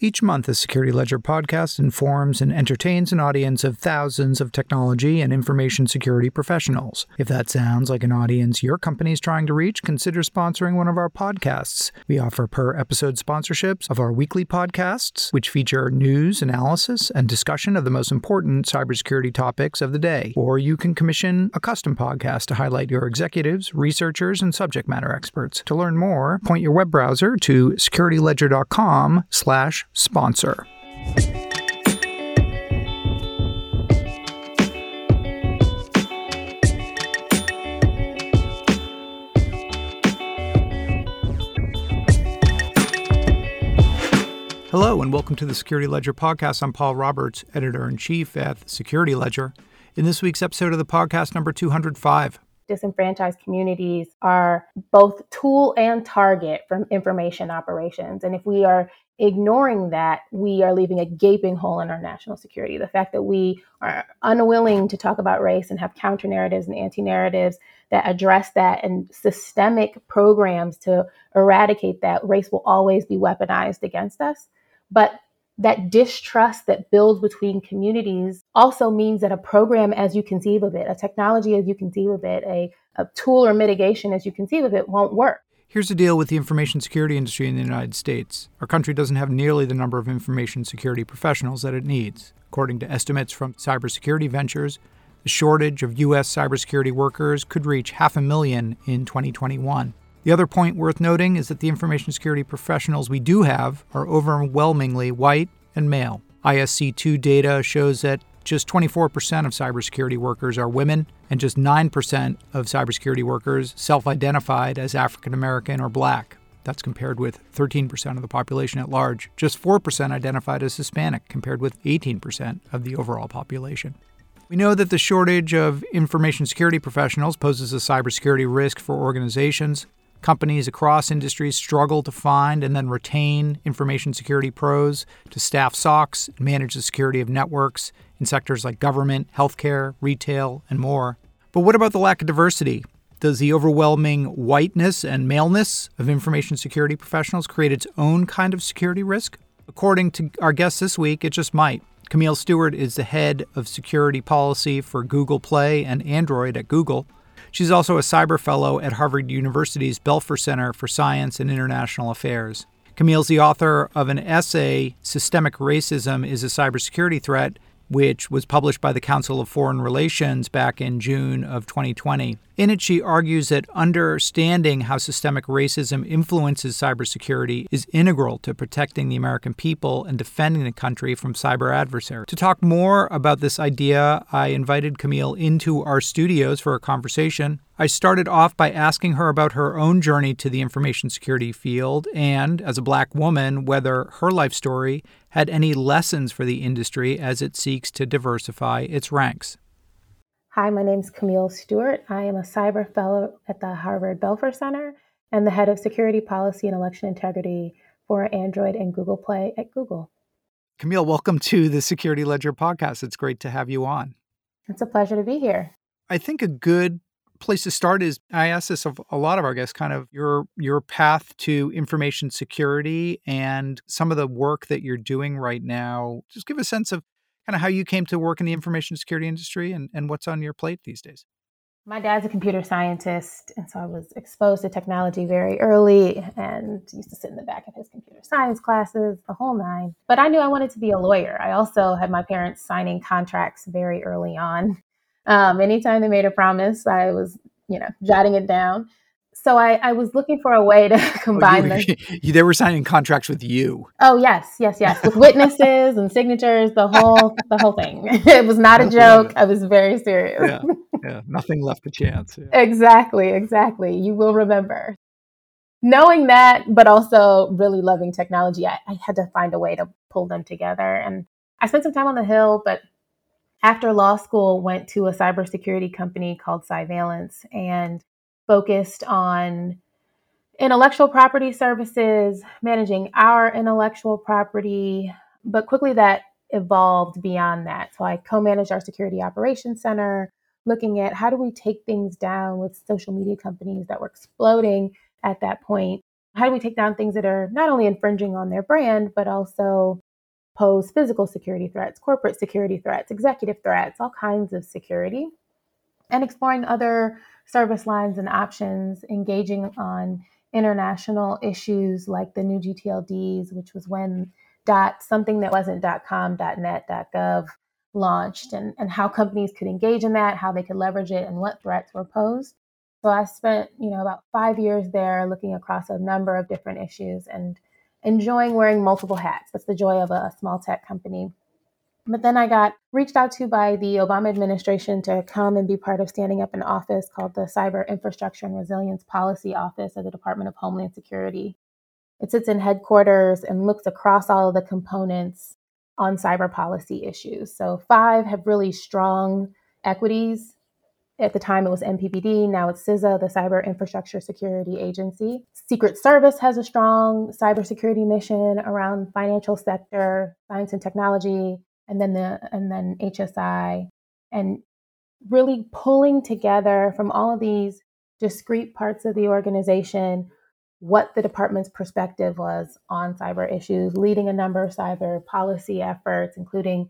Each month, the Security Ledger podcast informs and entertains an audience of thousands of technology and information security professionals. If that sounds like an audience your company is trying to reach, consider sponsoring one of our podcasts. We offer per episode sponsorships of our weekly podcasts, which feature news, analysis, and discussion of the most important cybersecurity topics of the day. Or you can commission a custom podcast to highlight your executives, researchers, and subject matter experts. To learn more, point your web browser to securityledger.com slash sponsor. Hello, and welcome to the Security Ledger podcast. I'm Paul Roberts, editor in chief at Security Ledger. In this week's episode of the podcast, number 205, disenfranchised communities are both tool and target from information operations. And if we are ignoring that, we are leaving a gaping hole in our national security. The fact that we are unwilling to talk about race and have counter narratives and anti narratives that address that and systemic programs to eradicate that, race will always be weaponized against us. But that distrust that builds between communities also means that a program as you conceive of it, a technology as you conceive of it, a, a tool or mitigation as you conceive of it won't work. Here's the deal with the information security industry in the United States. Our country doesn't have nearly the number of information security professionals that it needs. According to estimates from Cybersecurity Ventures, the shortage of U.S. cybersecurity workers could reach half a million in 2021. The other point worth noting is that the information security professionals we do have are overwhelmingly white and male. ISC2 data shows that just 24% of cybersecurity workers are women, and just 9% of cybersecurity workers self identified as African American or black. That's compared with 13% of the population at large. Just 4% identified as Hispanic, compared with 18% of the overall population. We know that the shortage of information security professionals poses a cybersecurity risk for organizations. Companies across industries struggle to find and then retain information security pros to staff SOCs and manage the security of networks in sectors like government, healthcare, retail, and more. But what about the lack of diversity? Does the overwhelming whiteness and maleness of information security professionals create its own kind of security risk? According to our guest this week, it just might. Camille Stewart is the head of security policy for Google Play and Android at Google. She's also a cyber fellow at Harvard University's Belfer Center for Science and International Affairs. Camille's the author of an essay, Systemic Racism is a Cybersecurity Threat, which was published by the Council of Foreign Relations back in June of 2020. In it, she argues that understanding how systemic racism influences cybersecurity is integral to protecting the American people and defending the country from cyber adversaries. To talk more about this idea, I invited Camille into our studios for a conversation. I started off by asking her about her own journey to the information security field and, as a black woman, whether her life story had any lessons for the industry as it seeks to diversify its ranks. Hi, my name is Camille Stewart. I am a cyber fellow at the Harvard Belfer Center and the head of security policy and election integrity for Android and Google Play at Google. Camille, welcome to the Security Ledger podcast. It's great to have you on. It's a pleasure to be here. I think a good place to start is I ask this of a lot of our guests kind of your your path to information security and some of the work that you're doing right now. Just give a sense of kind of how you came to work in the information security industry and, and what's on your plate these days. My dad's a computer scientist, and so I was exposed to technology very early and used to sit in the back of his computer science classes, the whole nine. But I knew I wanted to be a lawyer. I also had my parents signing contracts very early on. Um, anytime they made a promise, I was, you know, jotting it down so I, I, was looking for a way to oh, combine oh, you, They were signing contracts with you. Oh yes, yes, yes, with witnesses and signatures, the whole the whole thing. It was not a joke. I was very serious. Yeah, yeah, nothing left to chance. Yeah. exactly, exactly. You will remember. Knowing that, but also really loving technology, I, I had to find a way to pull them together. And I spent some time on the Hill, but after law school, went to a cybersecurity company called Cyveillance and focused on intellectual property services, managing our intellectual property, but quickly that evolved beyond that. So I co managed our security operations center, looking at how do we take things down with social media companies that were exploding at that point. how do we take down things that are not only infringing on their brand, but also pose physical security threats, corporate security threats, executive threats, all kinds of security, and exploring other service lines and options, engaging on international issues like the new GTLDs, which was when dot something that wasn't dot .com, dot .net, dot .gov launched, and, and how companies could engage in that, how they could leverage it, and what threats were posed. So I spent, you know, about five years there looking across a number of different issues and enjoying wearing multiple hats. That's the joy of a small tech company. But then I got reached out to by the Obama administration to come and be part of standing up an office called the Cyber Infrastructure and Resilience Policy Office of the Department of Homeland Security. It sits in headquarters and looks across all of the components on cyber policy issues. So, five have really strong equities. At the time, it was NPPD. Now it's CISA, the Cyber Infrastructure Security Agency. Secret Service has a strong cybersecurity mission around financial sector, science and technology, and then the and then HSI, and really pulling together from all of these discrete parts of the organization what the department's perspective was on cyber issues, leading a number of cyber policy efforts, including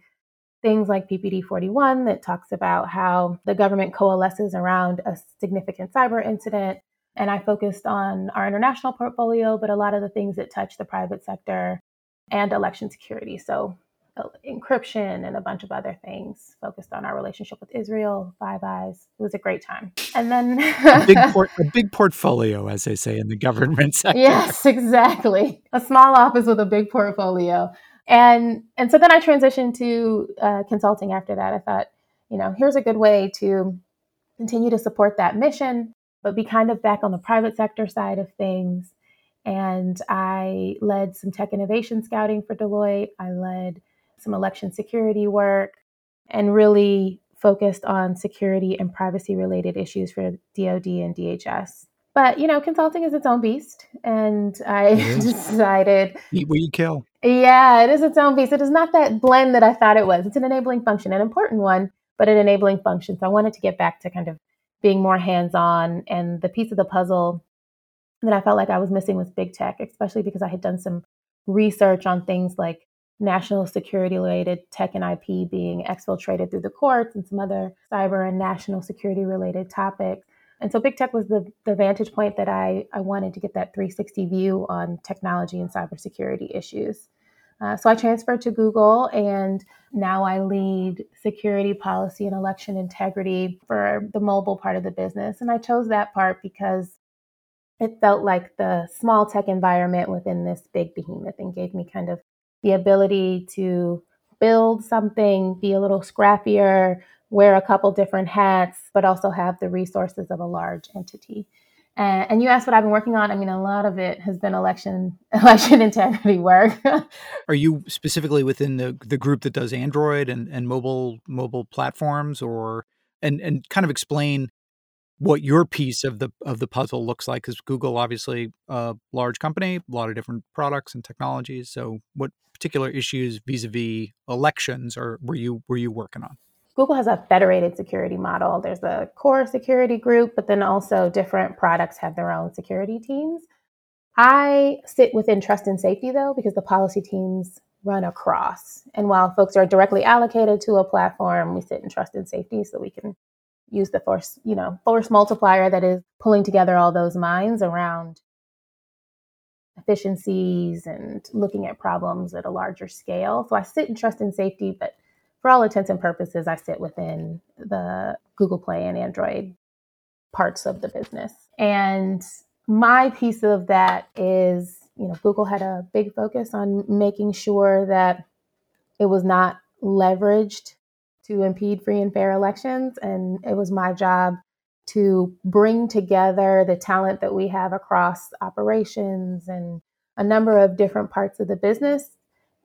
things like PPD 41 that talks about how the government coalesces around a significant cyber incident. And I focused on our international portfolio, but a lot of the things that touch the private sector and election security. So encryption and a bunch of other things focused on our relationship with Israel, Five Eyes. It was a great time. And then a, big port- a big portfolio, as they say in the government sector. Yes, exactly. A small office with a big portfolio. And and so then I transitioned to uh, consulting after that. I thought, you know, here's a good way to continue to support that mission, but be kind of back on the private sector side of things. And I led some tech innovation scouting for Deloitte. I led some election security work, and really focused on security and privacy related issues for DoD and DHS. But you know, consulting is its own beast, and I decided eat what you kill. Yeah, it is its own beast. It is not that blend that I thought it was. It's an enabling function, an important one, but an enabling function. So I wanted to get back to kind of being more hands on, and the piece of the puzzle that I felt like I was missing was big tech, especially because I had done some research on things like national security related tech and IP being exfiltrated through the courts and some other cyber and national security related topics. And so big tech was the, the vantage point that I, I wanted to get that 360 view on technology and cybersecurity issues. Uh, so I transferred to Google and now I lead security policy and election integrity for the mobile part of the business. And I chose that part because it felt like the small tech environment within this big behemoth and gave me kind of the ability to build something, be a little scrappier, wear a couple different hats, but also have the resources of a large entity. And, and you asked what I've been working on. I mean, a lot of it has been election election integrity work. Are you specifically within the the group that does Android and, and mobile mobile platforms, or and and kind of explain what your piece of the of the puzzle looks like because google obviously a large company a lot of different products and technologies so what particular issues vis-a-vis elections or were you were you working on? Google has a federated security model. There's a core security group but then also different products have their own security teams. I sit within trust and safety though because the policy teams run across and while folks are directly allocated to a platform we sit in trust and safety so we can use the force, you know, force multiplier that is pulling together all those minds around efficiencies and looking at problems at a larger scale. So I sit in trust and safety, but for all intents and purposes, I sit within the Google Play and Android parts of the business. And my piece of that is, you know, Google had a big focus on making sure that it was not leveraged to impede free and fair elections. And it was my job to bring together the talent that we have across operations and a number of different parts of the business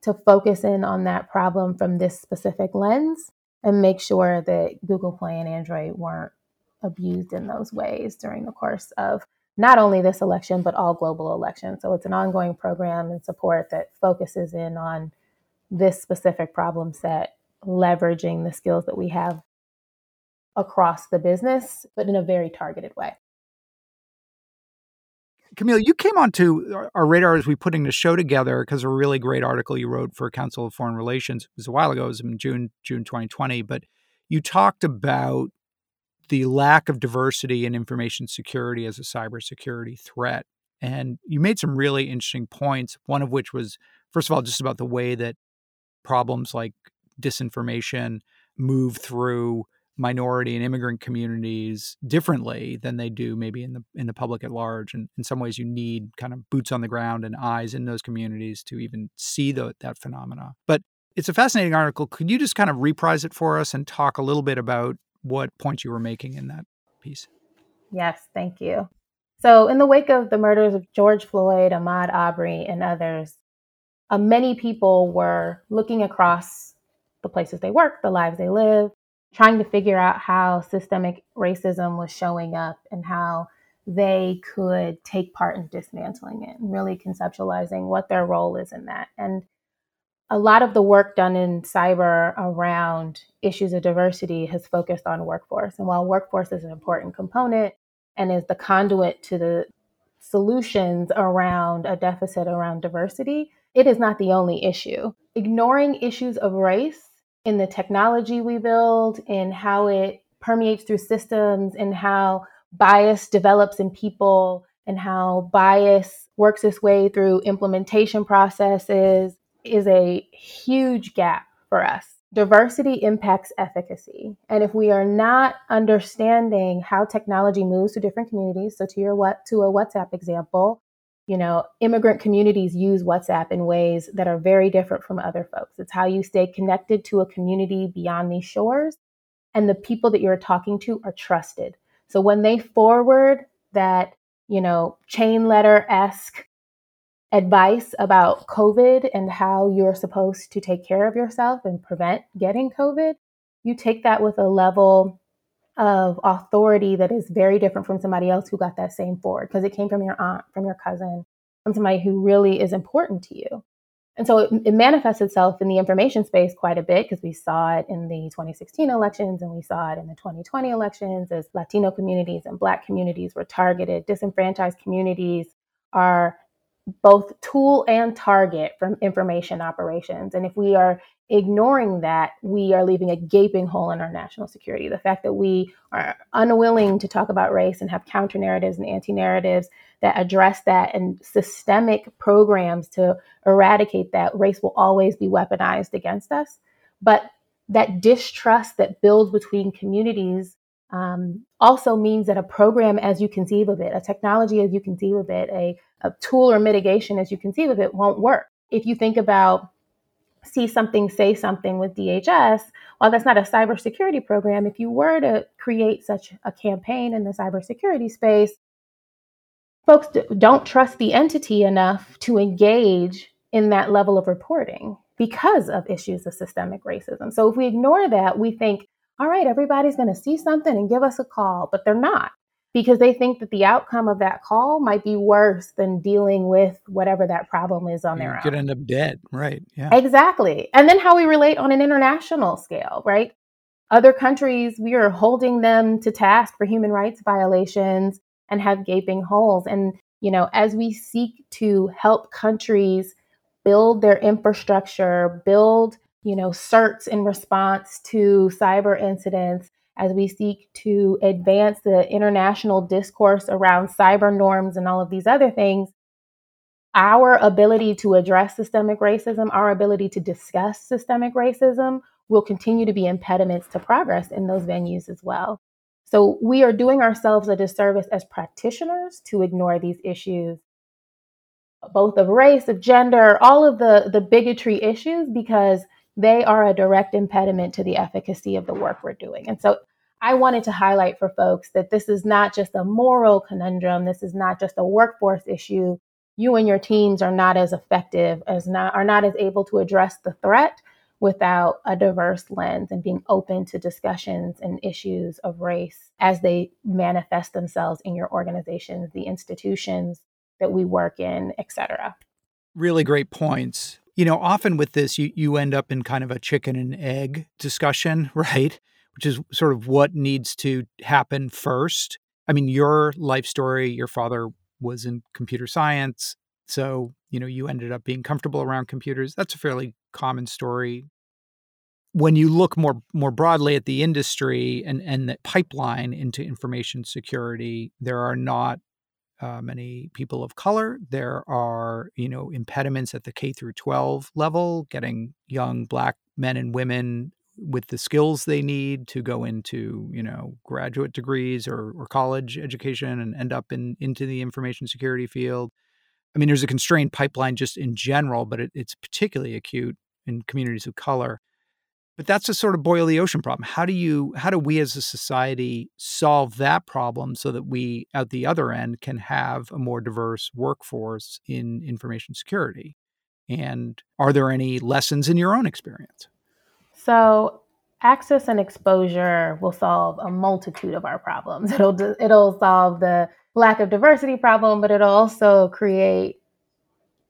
to focus in on that problem from this specific lens and make sure that Google Play and Android weren't abused in those ways during the course of not only this election, but all global elections. So it's an ongoing program and support that focuses in on this specific problem set leveraging the skills that we have across the business, but in a very targeted way. Camille, you came onto our radar as we putting the show together because a really great article you wrote for Council of Foreign Relations. It was a while ago, it was in June June 2020, but you talked about the lack of diversity in information security as a cybersecurity threat. And you made some really interesting points, one of which was, first of all, just about the way that problems like disinformation move through minority and immigrant communities differently than they do maybe in the in the public at large and in some ways you need kind of boots on the ground and eyes in those communities to even see the, that phenomena. But it's a fascinating article. Could you just kind of reprise it for us and talk a little bit about what points you were making in that piece? Yes thank you. So in the wake of the murders of george floyd ahmaud arbery and others uh, many people were looking across the places they work the lives they live trying to figure out how systemic racism was showing up and how they could take part in dismantling it and really conceptualizing what their role is in that. And a lot of the work done in cyber around issues of diversity has focused on workforce. And while workforce is an important component and is the conduit to the solutions around a deficit around diversity, it is not the only issue. Ignoring issues of race in the technology we build, in how it permeates through systems, and how bias develops in people, and how bias works its way through implementation processes is a huge gap for us. Diversity impacts efficacy. And if we are not understanding how technology moves to different communities, so to your what to a WhatsApp example, you know, immigrant communities use WhatsApp in ways that are very different from other folks. It's how you stay connected to a community beyond these shores. And the people that you're talking to are trusted. So when they forward that, you know, chain letter esque advice about COVID and how you're supposed to take care of yourself and prevent getting COVID, you take that with a level of authority that is very different from somebody else who got that same forward because it came from your aunt, from your cousin, from somebody who really is important to you. And so it, it manifests itself in the information space quite a bit because we saw it in the 2016 elections and we saw it in the 2020 elections as Latino communities and Black communities were targeted. Disenfranchised communities are both tool and target from information operations. And if we are ignoring that, we are leaving a gaping hole in our national security. The fact that we are unwilling to talk about race and have counter narratives and anti narratives that address that and systemic programs to eradicate that, race will always be weaponized against us. But that distrust that builds between communities um, also means that a program as you conceive of it, a technology as you conceive of it, a, a tool or mitigation as you conceive of it won't work. If you think about see something, say something with DHS, while that's not a cybersecurity program, if you were to create such a campaign in the cybersecurity space, folks don't trust the entity enough to engage in that level of reporting because of issues of systemic racism. So if we ignore that, we think, all right, everybody's going to see something and give us a call, but they're not because they think that the outcome of that call might be worse than dealing with whatever that problem is on you their could own. end up dead, right? Yeah. Exactly. And then how we relate on an international scale, right? Other countries, we are holding them to task for human rights violations and have gaping holes. And, you know, as we seek to help countries build their infrastructure, build, you know, certs in response to cyber incidents, as we seek to advance the international discourse around cyber norms and all of these other things, our ability to address systemic racism, our ability to discuss systemic racism will continue to be impediments to progress in those venues as well. So we are doing ourselves a disservice as practitioners to ignore these issues, both of race, of gender, all of the, the bigotry issues, because they are a direct impediment to the efficacy of the work we're doing. And so I wanted to highlight for folks that this is not just a moral conundrum, this is not just a workforce issue. You and your teams are not as effective as not are not as able to address the threat without a diverse lens and being open to discussions and issues of race as they manifest themselves in your organizations, the institutions that we work in, et cetera. Really great points you know, often with this, you, you end up in kind of a chicken and egg discussion, right? Which is sort of what needs to happen first. I mean, your life story, your father was in computer science. So, you know, you ended up being comfortable around computers. That's a fairly common story. When you look more more broadly at the industry and, and the pipeline into information security, there are not uh, many people of color. There are, you know, impediments at the K through 12 level, getting young black men and women with the skills they need to go into you know graduate degrees or, or college education and end up in into the information security field i mean there's a constrained pipeline just in general but it, it's particularly acute in communities of color but that's a sort of boil the ocean problem. How do you how do we as a society solve that problem so that we at the other end can have a more diverse workforce in information security? And are there any lessons in your own experience? So, access and exposure will solve a multitude of our problems. It'll it'll solve the lack of diversity problem, but it'll also create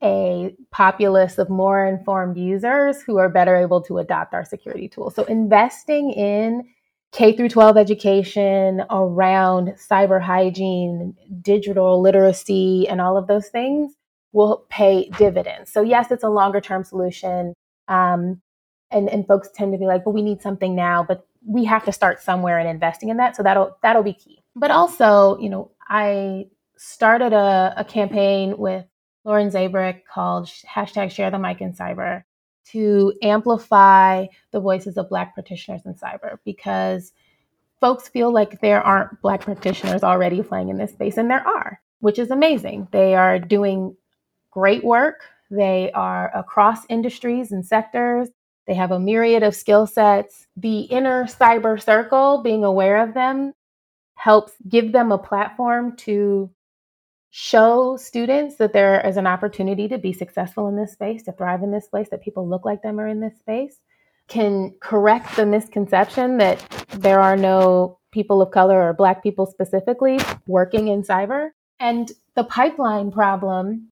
a populace of more informed users who are better able to adopt our security tools. So, investing in K through 12 education around cyber hygiene, digital literacy, and all of those things will pay dividends. So, yes, it's a longer term solution. Um, and and folks tend to be like, but we need something now, but we have to start somewhere and investing in that. So that'll that'll be key. But also, you know, I started a, a campaign with Lauren Zabierek called hashtag share the mic in cyber to amplify the voices of black practitioners in cyber because folks feel like there aren't black practitioners already playing in this space and there are which is amazing. They are doing great work. They are across industries and sectors. They have a myriad of skill sets. The inner cyber circle, being aware of them, helps give them a platform to show students that there is an opportunity to be successful in this space, to thrive in this space, that people look like them are in this space, can correct the misconception that there are no people of color or Black people specifically working in cyber. And the pipeline problem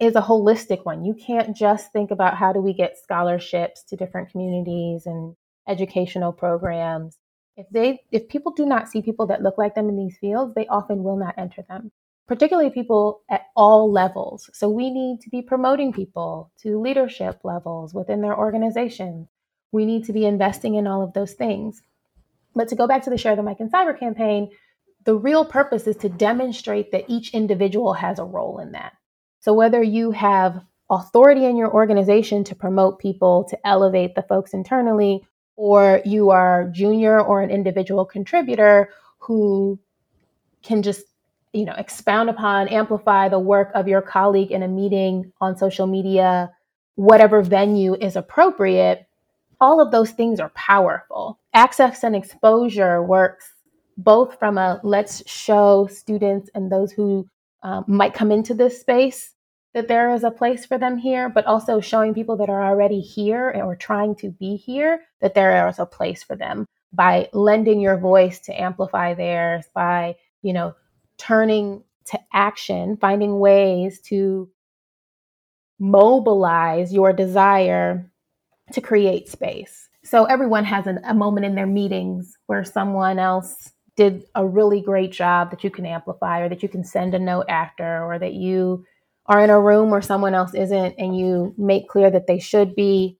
is a holistic one. You can't just think about how do we get scholarships to different communities and educational programs. If they if people do not see people that look like them in these fields, they often will not enter them. Particularly people at all levels. So we need to be promoting people to leadership levels within their organization. We need to be investing in all of those things. But to go back to the Share the Mic and Cyber campaign, the real purpose is to demonstrate that each individual has a role in that. So whether you have authority in your organization to promote people, to elevate the folks internally, or you are junior or an individual contributor who can just you know expound upon amplify the work of your colleague in a meeting on social media whatever venue is appropriate all of those things are powerful. Access and exposure works both from a let's show students and those who um, might come into this space that there is a place for them here, but also showing people that are already here or trying to be here that there is a place for them by lending your voice to amplify theirs, by, you know, turning to action, finding ways to mobilize your desire to create space. So everyone has an, a moment in their meetings where someone else did a really great job that you can amplify or that you can send a note after or that you are in a room where someone else isn't and you make clear that they should be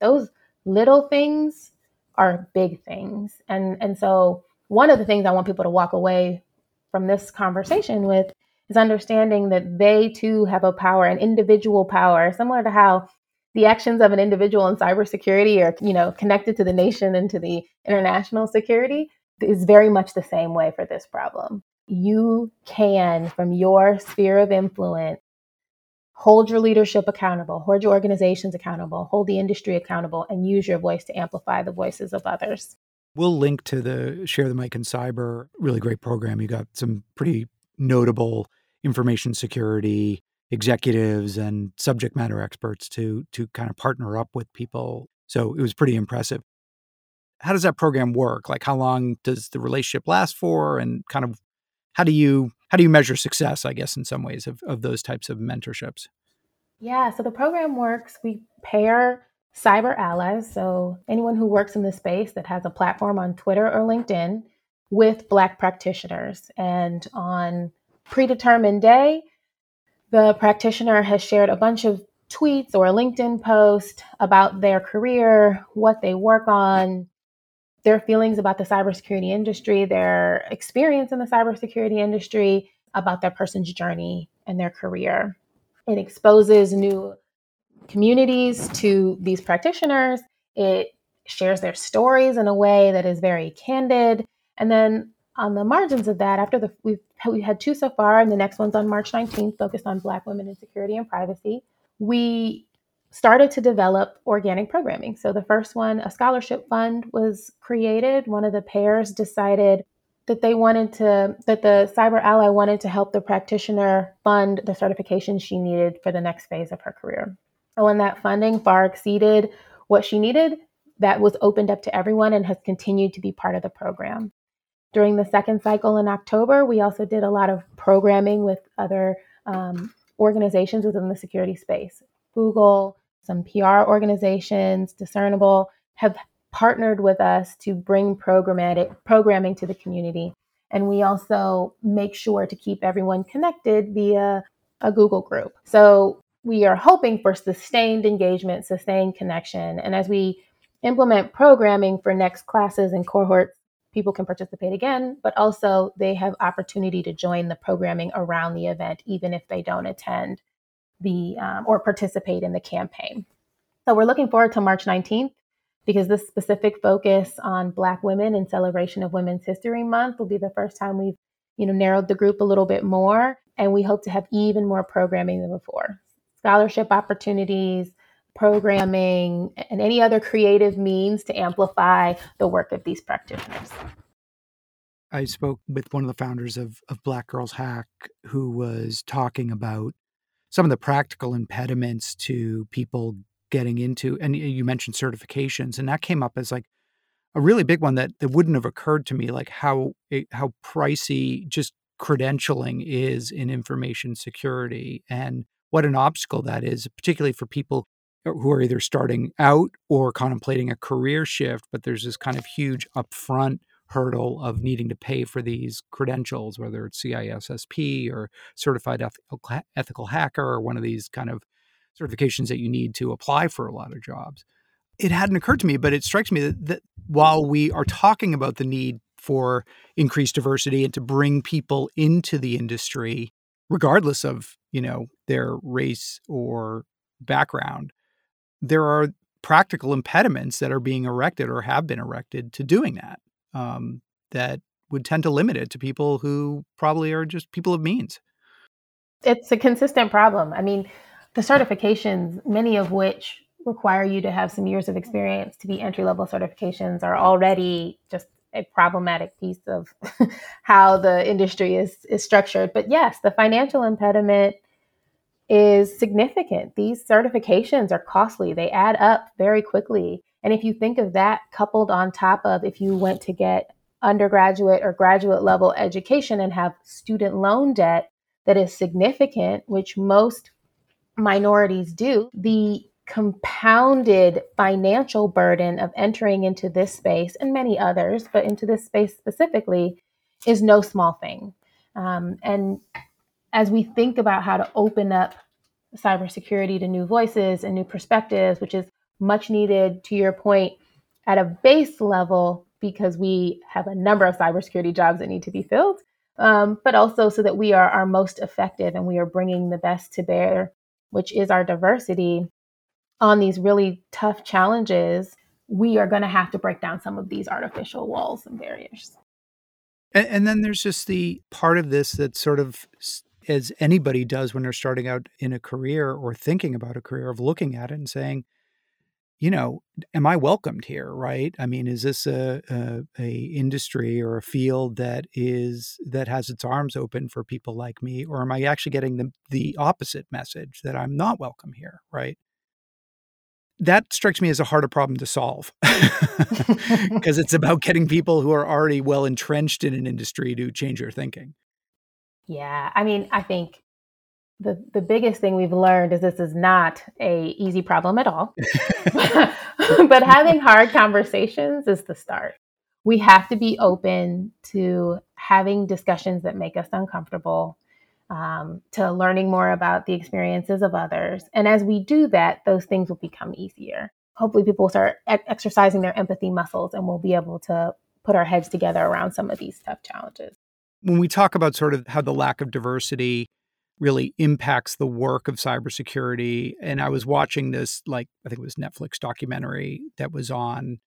those little things are big things and and so one of the things i want people to walk away from this conversation with is understanding that they too have a power an individual power similar to how the actions of an individual in cybersecurity are you know connected to the nation and to the international security is very much the same way for this problem you can, from your sphere of influence, hold your leadership accountable, hold your organizations accountable, hold the industry accountable, and use your voice to amplify the voices of others. We'll link to the Share the Mic and Cyber, really great program. You got some pretty notable information security executives and subject matter experts to to kind of partner up with people. So it was pretty impressive. How does that program work? Like how long does the relationship last for and kind of how do you how do you measure success i guess in some ways of, of those types of mentorships yeah so the program works we pair cyber allies so anyone who works in the space that has a platform on twitter or linkedin with black practitioners and on predetermined day, the practitioner has shared a bunch of tweets or a LinkedIn post about their career, what they work on, their feelings about the cybersecurity industry, their experience in the cybersecurity industry, about their person's journey and their career. It exposes new communities to these practitioners. It shares their stories in a way that is very candid. And then on the margins of that, after the we've we had two so far, and the next one's on March 19th, focused on Black women in security and privacy. We started to develop organic programming. So the first one, a scholarship fund was created. One of the pairs decided that they wanted to that the cyber ally wanted to help the practitioner fund the certification she needed for the next phase of her career. When that funding far exceeded what she needed, that was opened up to everyone and has continued to be part of the program. During the second cycle in October, we also did a lot of programming with other um, organizations within the security space. Google, some PR organizations, Discernible have partnered with us to bring programmatic programming to the community. And we also make sure to keep everyone connected via a Google group. So we are hoping for sustained engagement, sustained connection. And as we implement programming for next classes and cohorts, people can participate again, but also they have opportunity to join the programming around the event, even if they don't attend the um, or participate in the campaign. So we're looking forward to March 19th because this specific focus on Black women in celebration of Women's History Month will be the first time we've, you know, narrowed the group a little bit more, and we hope to have even more programming than before. Scholarship opportunities, programming, and any other creative means to amplify the work of these practitioners. I spoke with one of the founders of, of Black Girls Hack who was talking about some of the practical impediments to people getting into and you mentioned certifications and that came up as like a really big one that, that wouldn't have occurred to me like how how pricey just credentialing is in information security and what an obstacle that is particularly for people who are either starting out or contemplating a career shift but there's this kind of huge upfront hurdle of needing to pay for these credentials whether it's CISSP or certified ethical, hacker or one of these kind of certifications that you need to apply for a lot of jobs. It hadn't occurred to me, but it strikes me that, that while we are talking about the need for increased diversity and to bring people into the industry, regardless of you know their race or background, there are practical impediments that are being erected or have been erected to doing that um, that would tend to limit it to people who probably are just people of means. It's a consistent problem. I mean, the certifications, many of which require you to have some years of experience to be entry level certifications, are already just a problematic piece of how the industry is is structured. But yes, the financial impediment is significant. These certifications are costly. They add up very quickly. And if you think of that coupled on top of if you went to get undergraduate or graduate level education and have student loan debt that is significant, which most minorities do, the compounded financial burden of entering into this space and many others, but into this space specifically, is no small thing. Um, and as we think about how to open up cybersecurity to new voices and new perspectives, which is much needed, to your point, at a base level, because we have a number of cybersecurity jobs that need to be filled, um, but also so that we are our most effective and we are bringing the best to bear which is our diversity, on these really tough challenges, we are going to have to break down some of these artificial walls and barriers. And, and then there's just the part of this that sort of as anybody does when they're starting out in a career or thinking about a career of looking at it and saying you know, am I welcomed here? Right? I mean, is this a, a, a industry or a field that is that has its arms open for people like me, or am I actually getting the the opposite message that I'm not welcome here? Right? That strikes me as a harder problem to solve because it's about getting people who are already well entrenched in an industry to change their thinking. Yeah, I mean, I think the the biggest thing we've learned is this is not a easy problem at all. but having hard conversations is the start. We have to be open to having discussions that make us uncomfortable. um, to learning more about the experiences of others. And as we do that, those things will become easier. Hopefully, people will start e- exercising their empathy muscles and we'll be able to put our heads together around some of these tough challenges. When we talk about sort of how the lack of diversity really impacts the work of cybersecurity, and I was watching this, like, I think it was Netflix documentary that was on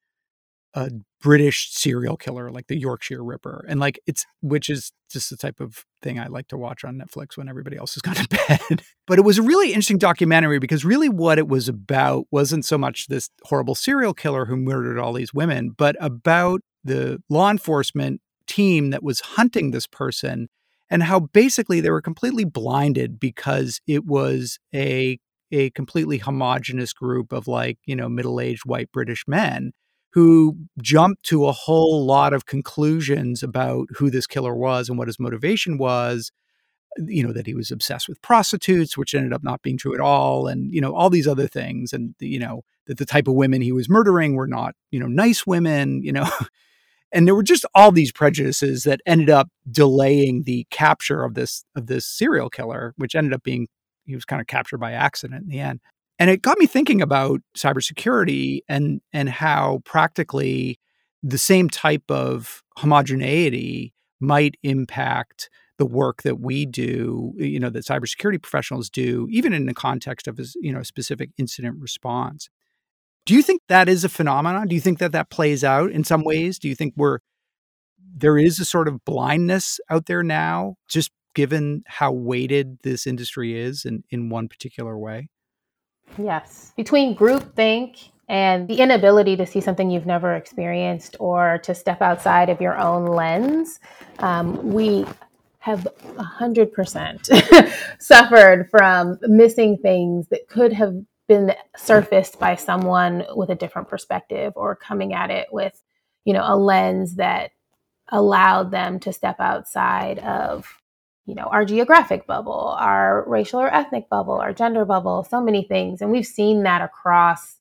a British serial killer, like the Yorkshire Ripper, and like it's which is just the type of thing I like to watch on Netflix when everybody else has gone to bed. but it was a really interesting documentary because really what it was about wasn't so much this horrible serial killer who murdered all these women, but about the law enforcement team that was hunting this person and how basically they were completely blinded because it was a a completely homogenous group of like, you know, middle-aged white British men who jumped to a whole lot of conclusions about who this killer was and what his motivation was you know that he was obsessed with prostitutes which ended up not being true at all and you know all these other things and you know that the type of women he was murdering were not you know nice women you know and there were just all these prejudices that ended up delaying the capture of this of this serial killer which ended up being he was kind of captured by accident in the end and it got me thinking about cybersecurity and and how practically the same type of homogeneity might impact the work that we do, you know, that cybersecurity professionals do, even in the context of a you know specific incident response. Do you think that is a phenomenon? Do you think that that plays out in some ways? Do you think we're there is a sort of blindness out there now, just given how weighted this industry is in, in one particular way? Yes. Between groupthink and the inability to see something you've never experienced or to step outside of your own lens, um, we have 100% suffered from missing things that could have been surfaced by someone with a different perspective or coming at it with you know a lens that allowed them to step outside of you know, our geographic bubble, our racial or ethnic bubble, our gender bubble, so many things. And we've seen that across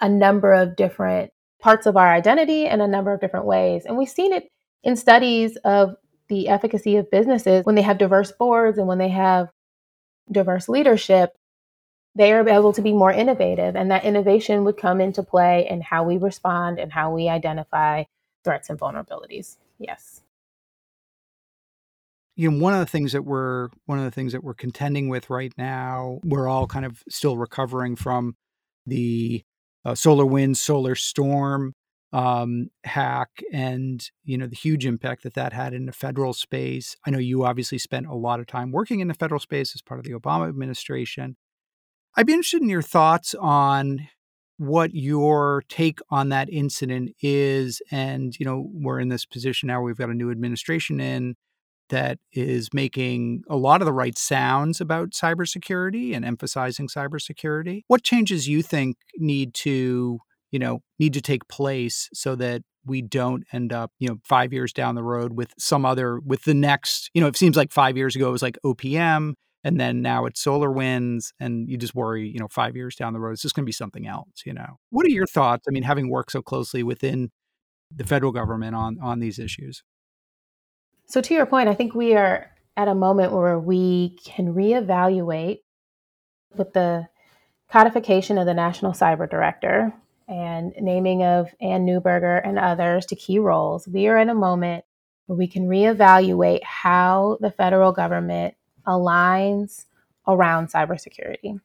a number of different parts of our identity in a number of different ways. And we've seen it in studies of the efficacy of businesses when they have diverse boards and when they have diverse leadership, they are able to be more innovative. And that innovation would come into play in how we respond and how we identify threats and vulnerabilities. Yes you know one of the things that we're one of the things that we're contending with right now we're all kind of still recovering from the uh, SolarWinds solar storm um, hack and you know the huge impact that that had in the federal space i know you obviously spent a lot of time working in the federal space as part of the obama administration i'd be interested in your thoughts on what your take on that incident is and you know we're in this position now we've got a new administration in that is making a lot of the right sounds about cybersecurity and emphasizing cybersecurity. What changes you think need to, you know, need to take place so that we don't end up, you know, 5 years down the road with some other with the next, you know, it seems like 5 years ago it was like OPM and then now it's SolarWinds and you just worry, you know, 5 years down the road it's just going to be something else, you know. What are your thoughts? I mean, having worked so closely within the federal government on on these issues? So, to your point, I think we are at a moment where we can reevaluate with the codification of the National Cyber Director and naming of Anne Neuberger and others to key roles. We are in a moment where we can reevaluate how the federal government aligns around cybersecurity.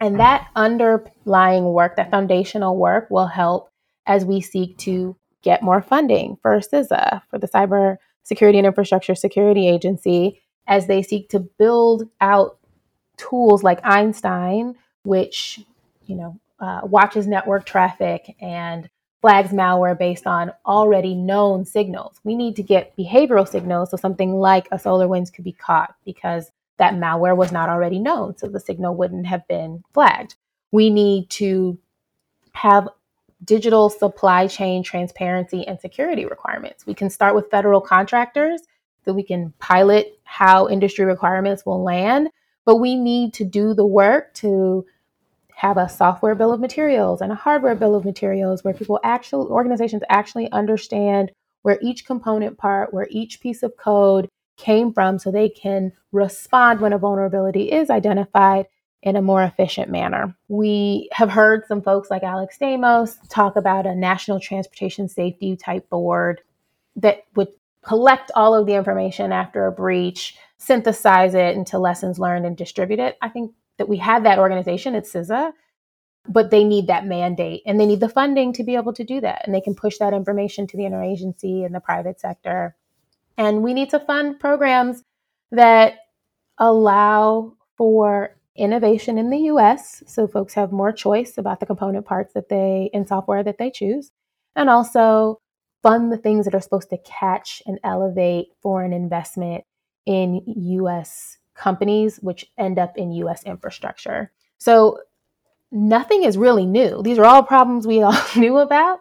And that underlying work, that foundational work, will help as we seek to get more funding for CISA, for the Cyber Security and Infrastructure Security Agency as they seek to build out tools like Einstein, which you know uh, watches network traffic and flags malware based on already known signals. We need to get behavioral signals so something like a SolarWinds could be caught because that malware was not already known, so the signal wouldn't have been flagged. We need to have digital supply chain transparency and security requirements. We can start with federal contractors so we can pilot how industry requirements will land, but we need to do the work to have a software bill of materials and a hardware bill of materials where people actually organizations actually understand where each component part, where each piece of code came from so they can respond when a vulnerability is identified in a more efficient manner. We have heard some folks like Alex Stamos talk about a national transportation safety type board that would collect all of the information after a breach, synthesize it into lessons learned, and distribute it. I think that we have that organization at CISA, but they need that mandate and they need the funding to be able to do that. And they can push that information to the interagency and the private sector. And we need to fund programs that allow for innovation in the US so folks have more choice about the component parts that they in software that they choose and also fund the things that are supposed to catch and elevate foreign investment in US companies which end up in US infrastructure. So nothing is really new. These are all problems we all knew about,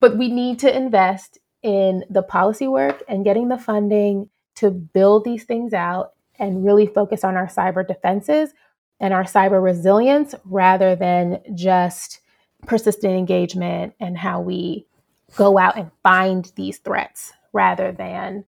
but we need to invest in the policy work and getting the funding to build these things out and really focus on our cyber defenses and our cyber resilience rather than just persistent engagement and how we go out and find these threats rather than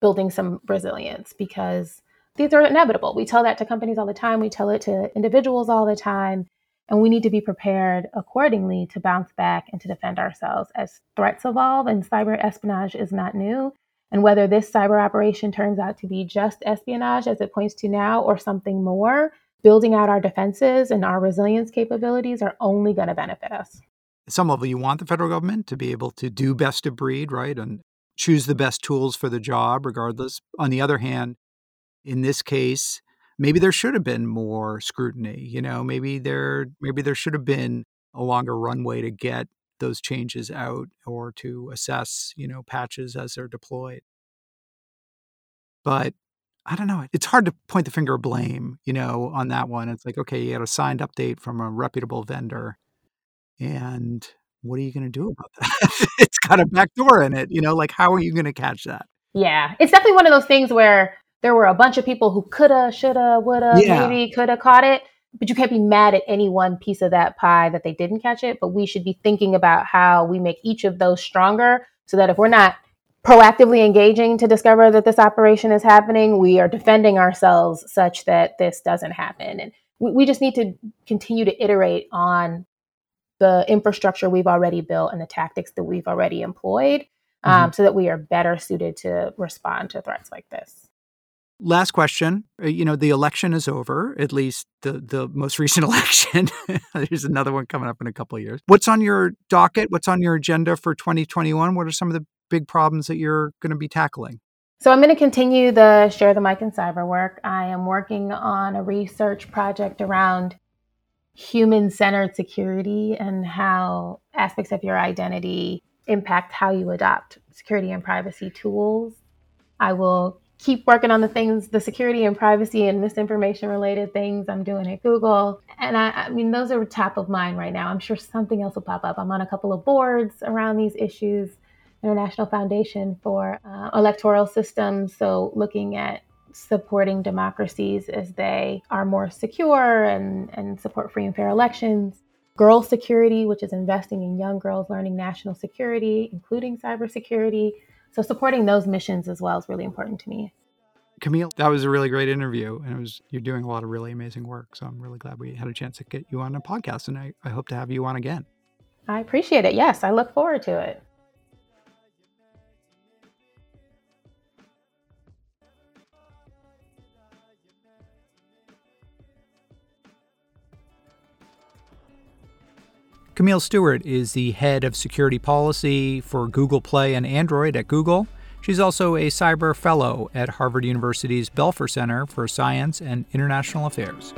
building some resilience because these are inevitable. We tell that to companies all the time, we tell it to individuals all the time, and we need to be prepared accordingly to bounce back and to defend ourselves as threats evolve and cyber espionage is not new. And whether this cyber operation turns out to be just espionage, as it points to now, or something more, building out our defenses and our resilience capabilities are only going to benefit us. At some level, you want the federal government to be able to do best of breed, right? And choose the best tools for the job, regardless. On the other hand, in this case, maybe there should have been more scrutiny. You know, maybe there maybe there should have been a longer runway to get those changes out or to assess, you know, patches as they're deployed. But I don't know. It's hard to point the finger of blame, you know, on that one. It's like, okay, you had a signed update from a reputable vendor. And what are you going to do about that? it's got a backdoor in it, you know, like how are you going to catch that? Yeah. It's definitely one of those things where there were a bunch of people who coulda, shoulda, woulda, yeah. maybe coulda caught it but you can't be mad at any one piece of that pie that they didn't catch it. But we should be thinking about how we make each of those stronger so that if we're not proactively engaging to discover that this operation is happening, we are defending ourselves such that this doesn't happen. And we, we just need to continue to iterate on the infrastructure we've already built and the tactics that we've already employed um, mm-hmm. so that we are better suited to respond to threats like this. Last question. Uh, you know, the election is over, at least the, the most recent election. There's another one coming up in a couple of years. What's on your docket? What's on your agenda for 2021? What are some of the big problems that you're going to be tackling? So, I'm going to continue the Share the Mic in Cyber work. I am working on a research project around human centered security and how aspects of your identity impact how you adopt security and privacy tools. I will keep working on the things, the security and privacy and misinformation related things I'm doing at Google. And I, I, mean, those are top of mind right now. I'm sure something else will pop up. I'm on a couple of boards around these issues, International Foundation for uh, Electoral Systems. So looking at supporting democracies as they are more secure and, and support free and fair elections. Girl Security, which is investing in young girls learning national security, including cybersecurity. So supporting those missions as well is really important to me. Camille, that was a really great interview, and it was you're doing a lot of really amazing work. So I'm really glad we had a chance to get you on a podcast, and I, I hope to have you on again. I appreciate it. Yes, I look forward to it. Camille Stewart is the head of security policy for Google Play and Android at Google. She's also a cyber fellow at Harvard University's Belfer Center for Science and International Affairs.